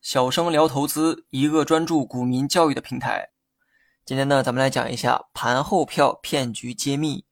小生聊投资，一个专注股民教育的平台。今天呢，咱们来讲一下盘后票骗局揭秘。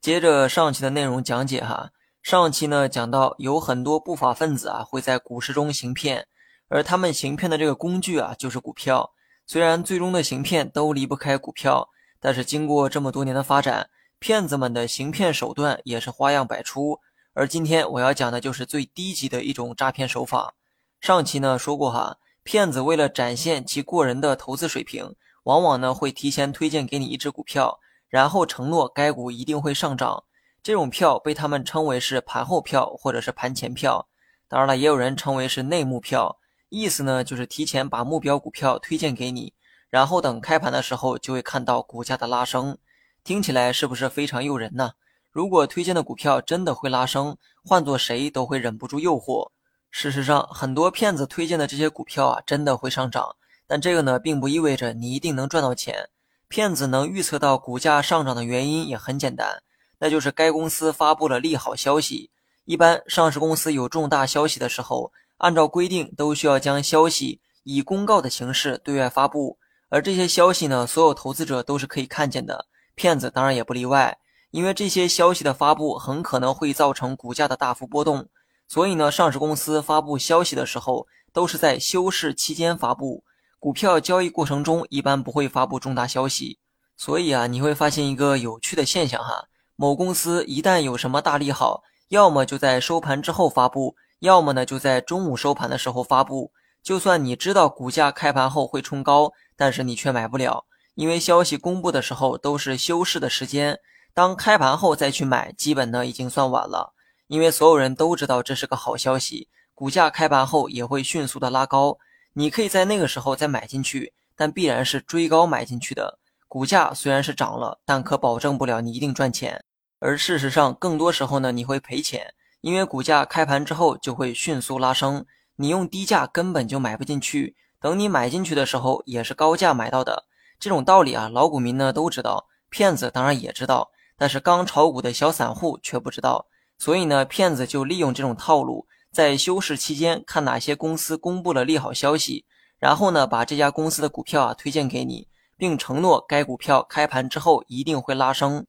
接着上期的内容讲解哈，上期呢讲到有很多不法分子啊会在股市中行骗，而他们行骗的这个工具啊就是股票。虽然最终的行骗都离不开股票，但是经过这么多年的发展，骗子们的行骗手段也是花样百出。而今天我要讲的就是最低级的一种诈骗手法。上期呢说过哈，骗子为了展现其过人的投资水平，往往呢会提前推荐给你一只股票，然后承诺该股一定会上涨。这种票被他们称为是盘后票或者是盘前票，当然了，也有人称为是内幕票。意思呢，就是提前把目标股票推荐给你，然后等开盘的时候就会看到股价的拉升。听起来是不是非常诱人呢？如果推荐的股票真的会拉升，换做谁都会忍不住诱惑。事实上，很多骗子推荐的这些股票啊，真的会上涨。但这个呢，并不意味着你一定能赚到钱。骗子能预测到股价上涨的原因也很简单，那就是该公司发布了利好消息。一般上市公司有重大消息的时候。按照规定，都需要将消息以公告的形式对外发布，而这些消息呢，所有投资者都是可以看见的，骗子当然也不例外。因为这些消息的发布很可能会造成股价的大幅波动，所以呢，上市公司发布消息的时候都是在休市期间发布，股票交易过程中一般不会发布重大消息。所以啊，你会发现一个有趣的现象哈，某公司一旦有什么大利好，要么就在收盘之后发布。要么呢，就在中午收盘的时候发布。就算你知道股价开盘后会冲高，但是你却买不了，因为消息公布的时候都是休市的时间。当开盘后再去买，基本呢已经算晚了，因为所有人都知道这是个好消息，股价开盘后也会迅速的拉高。你可以在那个时候再买进去，但必然是追高买进去的。股价虽然是涨了，但可保证不了你一定赚钱。而事实上，更多时候呢，你会赔钱。因为股价开盘之后就会迅速拉升，你用低价根本就买不进去，等你买进去的时候也是高价买到的。这种道理啊，老股民呢都知道，骗子当然也知道，但是刚炒股的小散户却不知道。所以呢，骗子就利用这种套路，在休市期间看哪些公司公布了利好消息，然后呢把这家公司的股票啊推荐给你，并承诺该股票开盘之后一定会拉升。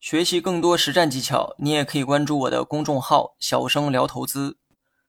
学习更多实战技巧，你也可以关注我的公众号“小生聊投资”。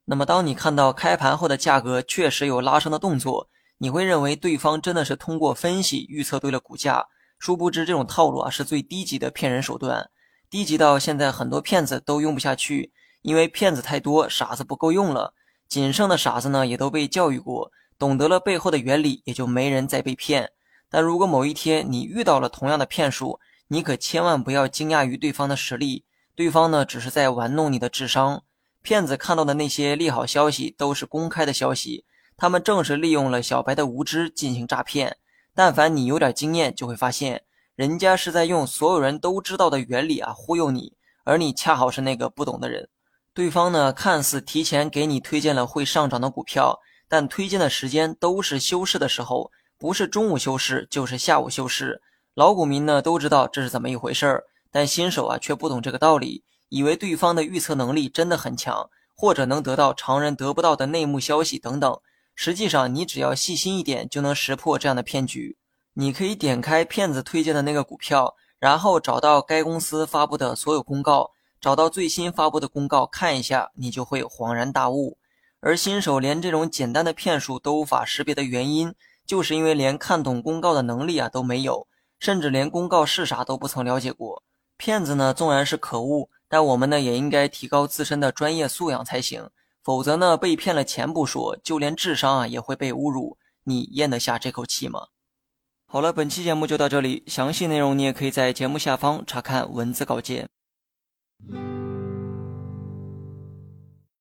那么，当你看到开盘后的价格确实有拉升的动作，你会认为对方真的是通过分析预测对了股价。殊不知，这种套路啊是最低级的骗人手段，低级到现在很多骗子都用不下去，因为骗子太多，傻子不够用了。仅剩的傻子呢，也都被教育过，懂得了背后的原理，也就没人再被骗。但如果某一天你遇到了同样的骗术，你可千万不要惊讶于对方的实力，对方呢只是在玩弄你的智商。骗子看到的那些利好消息都是公开的消息，他们正是利用了小白的无知进行诈骗。但凡你有点经验，就会发现人家是在用所有人都知道的原理啊忽悠你，而你恰好是那个不懂的人。对方呢看似提前给你推荐了会上涨的股票，但推荐的时间都是休市的时候，不是中午休市就是下午休市。老股民呢都知道这是怎么一回事儿，但新手啊却不懂这个道理，以为对方的预测能力真的很强，或者能得到常人得不到的内幕消息等等。实际上，你只要细心一点，就能识破这样的骗局。你可以点开骗子推荐的那个股票，然后找到该公司发布的所有公告，找到最新发布的公告看一下，你就会恍然大悟。而新手连这种简单的骗术都无法识别的原因，就是因为连看懂公告的能力啊都没有。甚至连公告是啥都不曾了解过，骗子呢纵然是可恶，但我们呢也应该提高自身的专业素养才行，否则呢被骗了钱不说，就连智商啊也会被侮辱，你咽得下这口气吗？好了，本期节目就到这里，详细内容你也可以在节目下方查看文字稿件。